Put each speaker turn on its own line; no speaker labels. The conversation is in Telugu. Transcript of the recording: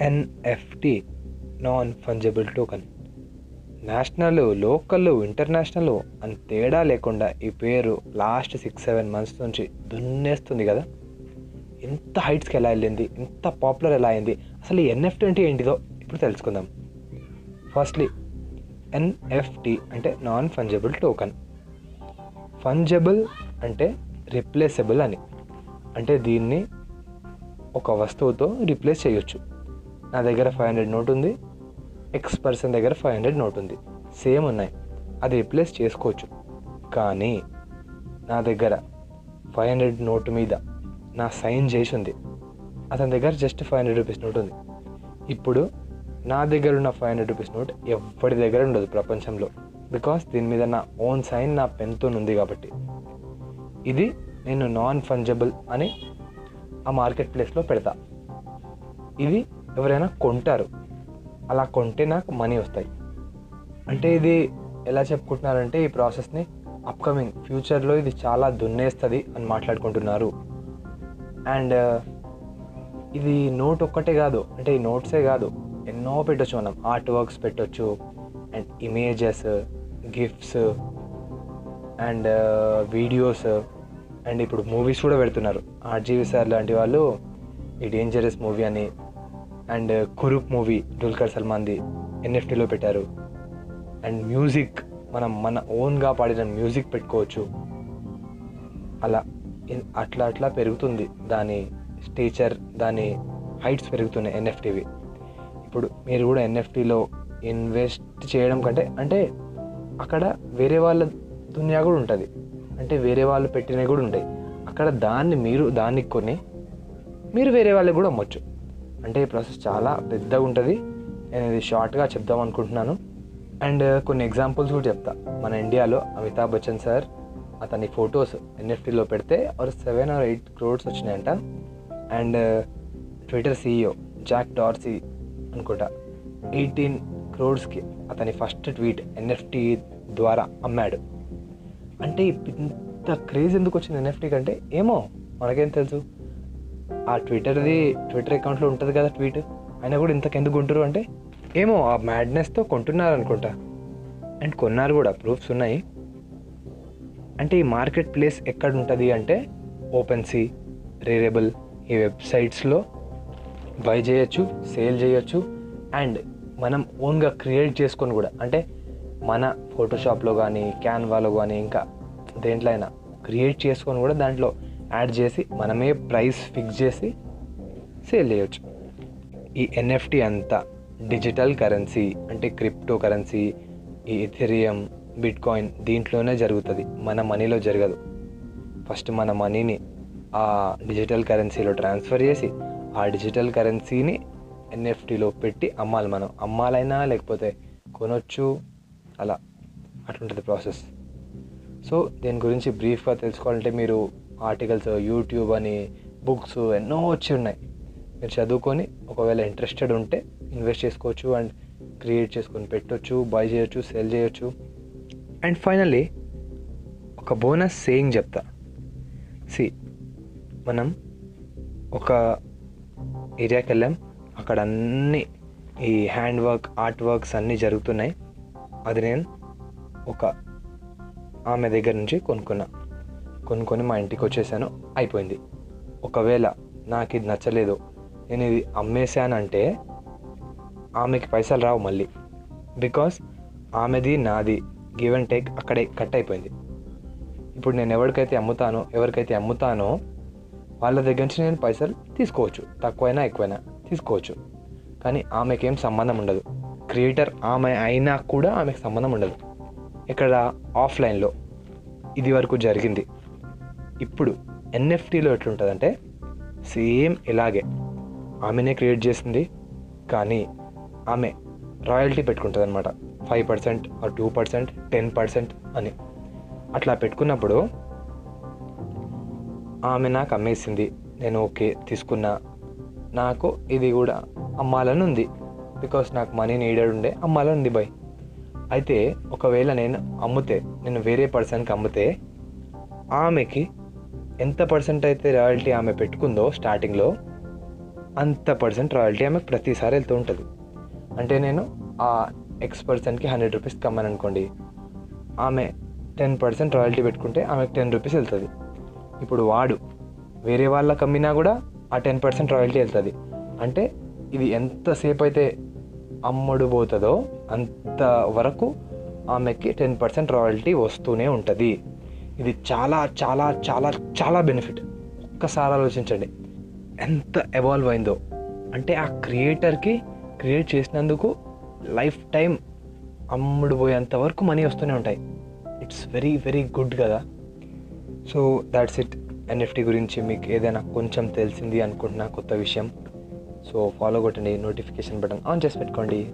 NFT non fungible token national local international అని తేడా లేకుండా ఈ పేరు లాస్ట్ సిక్స్ సెవెన్ మంత్స్ నుంచి దున్నేస్తుంది కదా. ఎంత హైట్స్కి ఎలా వెళ్ళింది? ఎంత పాపులర్ ఎలా అయింది? అసలు ఈ ఎన్ఎఫ్టీ అంటే ఏంటిదో ఇప్పుడు తెలుసుకుందాం. ఫస్ట్లీ ఎన్ఎఫ్టి అంటే నాన్ ఫంజబుల్ టోకన్ ఫంజబుల్ అంటే రిప్లేసబుల్ అని. అంటే దీన్ని ఒక వస్తువుతో రిప్లేస్ చేయొచ్చు. నా దగ్గర ఫైవ్ హండ్రెడ్ నోట్ ఉంది. ఎక్స్ పర్సన్ దగ్గర ఫైవ్ హండ్రెడ్ నోట్ ఉంది. సేమ్ ఉన్నాయి. అది రీప్లేస్ చేసుకోవచ్చు. కానీ నా దగ్గర ఫైవ్ హండ్రెడ్ నోటు మీద నా సైన్ చేసి ఉంది. అతని దగ్గర just five hundred rupees note ఉంది. ఇప్పుడు నా దగ్గర ఉన్న ఫైవ్ హండ్రెడ్ రూపీస్ నోట్ ఎవరి దగ్గర ఉండదు ప్రపంచంలో. బికాస్ దీని మీద నా ఓన్ సైన్ నా పెన్తో ఉంది కాబట్టి. ఇది నేను నాన్ ఫంజబుల్ అని ఆ మార్కెట్ ప్లేస్లో పెడతా. ఇది ఎవరైనా కొంటారు. అలా కొంటే నాకు మనీ వస్తాయి. అంటే ఇది ఎలా చెప్పుకుంటున్నారంటే ఈ ప్రాసెస్ని అప్కమింగ్ ఫ్యూచర్లో ఇది చాలా దున్నేస్తుంది అని మాట్లాడుకుంటున్నారు. అండ్ ఇది నోట్ ఒక్కటే కాదు అంటే ఈ నోట్సే కాదు ఎన్నో పెట్టొచ్చు మనం. ఆర్ట్ వర్క్స్ పెట్టొచ్చు and images gifts and videos and ఇప్పుడు మూవీస్ కూడా పెడుతున్నారు. ఆర్జీవి సార్ లాంటి వాళ్ళు ఈ డేంజరస్ మూవీ అని అండ్ కురుప్ మూవీ దుల్కర్ సల్మాన్ది ఎన్ఎఫ్టీలో పెట్టారు. అండ్ మ్యూజిక్ మనం మన ఓన్గా పాడిన మ్యూజిక్ పెట్టుకోవచ్చు. అలా అట్లా అట్లా పెరుగుతుంది దాని స్టేచర్ దాని హైట్స్ పెరుగుతున్నాయి ఎన్ఎఫ్టీవి. ఇప్పుడు మీరు కూడా ఎన్ఎఫ్టీలో ఇన్వెస్ట్ చేయడం కంటే అంటే అక్కడ వేరే వాళ్ళ దునియా కూడా ఉంటుంది. అంటే వేరే వాళ్ళు పెట్టినవి కూడా ఉంటాయి. అక్కడ దాన్ని మీరు దాన్ని కొని మీరు వేరే వాళ్ళకి కూడా అమ్మొచ్చు. అంటే ఈ ప్రాసెస్ చాలా పెద్దగా ఉంటుంది. నేను ఇది షార్ట్గా చెప్దాం అనుకుంటున్నాను. అండ్ uh, కొన్ని ఎగ్జాంపుల్స్ కూడా చెప్తా. మన ఇండియాలో అమితాబ్ బచ్చన్ సార్ అతని ఫొటోస్ ఎన్ఎఫ్టీలో పెడితే or seven or eight crores వచ్చినాయంట. And uh, Twitter CEO Jack Dorsey అనుకుంటా. ఎయిటీన్ క్రోడ్స్కి అతని ఫస్ట్ ట్వీట్ ఎన్ఎఫ్టీ ద్వారా అమ్మాడు. అంటే ఇంత క్రేజ్ ఎందుకు వచ్చింది ఎన్ఎఫ్టీ కంటే? ఏమో మనకేం తెలుసు? ఆ ట్విట్టర్ది ట్విట్టర్ అకౌంట్లో ఉంటుంది కదా ట్వీట్ అయినా కూడా ఇంతకెందుకు కొంటారు అంటే? ఏమో ఆ మ్యాడ్నెస్తో కొంటున్నారు అనుకుంటా అండ్ కొన్నారు కూడా ప్రూఫ్స్ ఉన్నాయి. అంటే ఈ మార్కెట్ ప్లేస్ ఎక్కడ ఉంటుంది అంటే ఓపెన్ సీ రేరేబుల్ ఈ వెబ్సైట్స్లో బై చేయొచ్చు సేల్ చేయొచ్చు. అండ్ మనం ఓన్గా క్రియేట్ చేసుకొని కూడా అంటే మన ఫోటోషాప్లో కానీ క్యాన్వాలో కానీ ఇంకా దేంట్లో అయినా క్రియేట్ చేసుకొని కూడా దాంట్లో యాడ్ చేసి మనమే ప్రైస్ ఫిక్స్ చేసి సేల్ చేయొచ్చు. ఈ ఎన్ఎఫ్టీ అంతా డిజిటల్ కరెన్సీ అంటే క్రిప్టో కరెన్సీ ఈ ఇథెరియం బిట్కాయిన్ దీంట్లోనే జరుగుతుంది. మన మనీలో జరగదు. ఫస్ట్ మన మనీని ఆ డిజిటల్ కరెన్సీలో ట్రాన్స్ఫర్ చేసి ఆ డిజిటల్ కరెన్సీని ఎన్ఎఫ్టీలో పెట్టి అమ్మాలి మనం. అమ్మాలైనా లేకపోతే కొనొచ్చు. అలా అట్లుంటుంది ప్రాసెస్. సో దీని గురించి బ్రీఫ్గా తెలుసుకోవాలంటే మీరు ఆర్టికల్స్ యూట్యూబ్ అని బుక్స్ ఎన్నో వచ్చి ఉన్నాయి. మీరు చదువుకొని ఒకవేళ ఇంట్రెస్టెడ్ ఉంటే ఇన్వెస్ట్ చేసుకోవచ్చు అండ్ క్రియేట్ చేసుకొని పెట్టొచ్చు బై చేయొచ్చు సెల్ చేయొచ్చు. అండ్ ఫైనల్లీ ఒక బోనస్ సేయింగ్ చెప్తా. సి మనం ఒక ఏరియాకి వెళ్ళాం. అక్కడ అన్నీ ఈ హ్యాండ్ వర్క్ ఆర్ట్ వర్క్స్ అన్నీ జరుగుతున్నాయి. అది నేను ఒక ఆమె దగ్గర నుంచి కొనుక్కున్నా. కొనుక్కొని మా ఇంటికి వచ్చేసాను. అయిపోయింది. ఒకవేళ నాకు ఇది నచ్చలేదు నేను ఇది అమ్మేశానంటే ఆమెకి పైసలు రావు మళ్ళీ. బికాస్ ఆమెది నాది. గివ్ అండ్ టేక్ అక్కడే కట్ అయిపోయింది. ఇప్పుడు నేను ఎవరికైతే అమ్ముతానో ఎవరికైతే అమ్ముతానో వాళ్ళ దగ్గర నుంచి నేను పైసలు తీసుకోవచ్చు. తక్కువైనా ఎక్కువైనా తీసుకోవచ్చు. కానీ ఆమెకేం సంబంధం ఉండదు. క్రియేటర్ ఆమె అయినా కూడా ఆమెకు సంబంధం ఉండదు. ఇక్కడ ఆఫ్లైన్లో ఇది వరకు జరిగింది. ఇప్పుడు ఎన్ఎఫ్టీలో ఎట్లుంటుందంటే సేమ్ ఇలాగే ఆమెనే క్రియేట్ చేసింది కానీ ఆమె రాయల్టీ పెట్టుకుంటుంది అనమాట five percent or two percent ten percent అని. అట్లా పెట్టుకున్నప్పుడు ఆమె నాకు అమ్మేసింది నేను ఓకే తీసుకున్నా. నాకు ఇది కూడా అమ్మాలని ఉంది బికాస్ నాకు మనీ నీడెడ్ ఉండే అమ్మాలని ఉంది బై. అయితే ఒకవేళ నేను అమ్మితే నేను వేరే పర్సన్కి అమ్మితే ఆమెకి ఎంత పర్సెంట్ అయితే రాయల్టీ ఆమె పెట్టుకుందో స్టార్టింగ్లో అంత పర్సెంట్ రాయల్టీ ఆమెకు ప్రతిసారి వెళ్తూ ఉంటుంది. అంటే నేను ఆ ఎక్స్ పర్సన్కి హండ్రెడ్ రూపీస్ కమ్మాను అనుకోండి ఆమె టెన్ పర్సెంట్ రాయల్టీ పెట్టుకుంటే ఆమెకు టెన్ రూపీస్ వెళ్తుంది. ఇప్పుడు వాడు వేరే వాళ్ళకి అమ్మినా కూడా ఆ టెన్ పర్సెంట్ రాయల్టీ వెళ్తుంది. అంటే ఇది ఎంతసేపు అయితే అమ్ముడు పోతుందో అంత వరకు ఆమెకి టెన్ పర్సెంట్ రాయల్టీ వస్తూనే ఉంటుంది. ఇది చాలా చాలా చాలా చాలా బెనిఫిట్ ఒక్కసారి ఆలోచించండి. ఎంత ఎవాల్వ్ అయిందో. అంటే ఆ క్రియేటర్కి క్రియేట్ చేసినందుకు లైఫ్ టైం అమ్ముడుపోయేంత వరకు మనీ వస్తూనే ఉంటాయి. ఇట్స్ వెరీ వెరీ గుడ్ కదా. సో దాట్స్ ఇట్ ఎన్ఎఫ్టీ గురించి మీకు ఏదైనా కొంచెం తెలిసింది అనుకుంటున్నా కొత్త విషయం. సో ఫాలో కొట్టండి. నోటిఫికేషన్ బటన్ ఆన్ చేసి పెట్టుకోండి.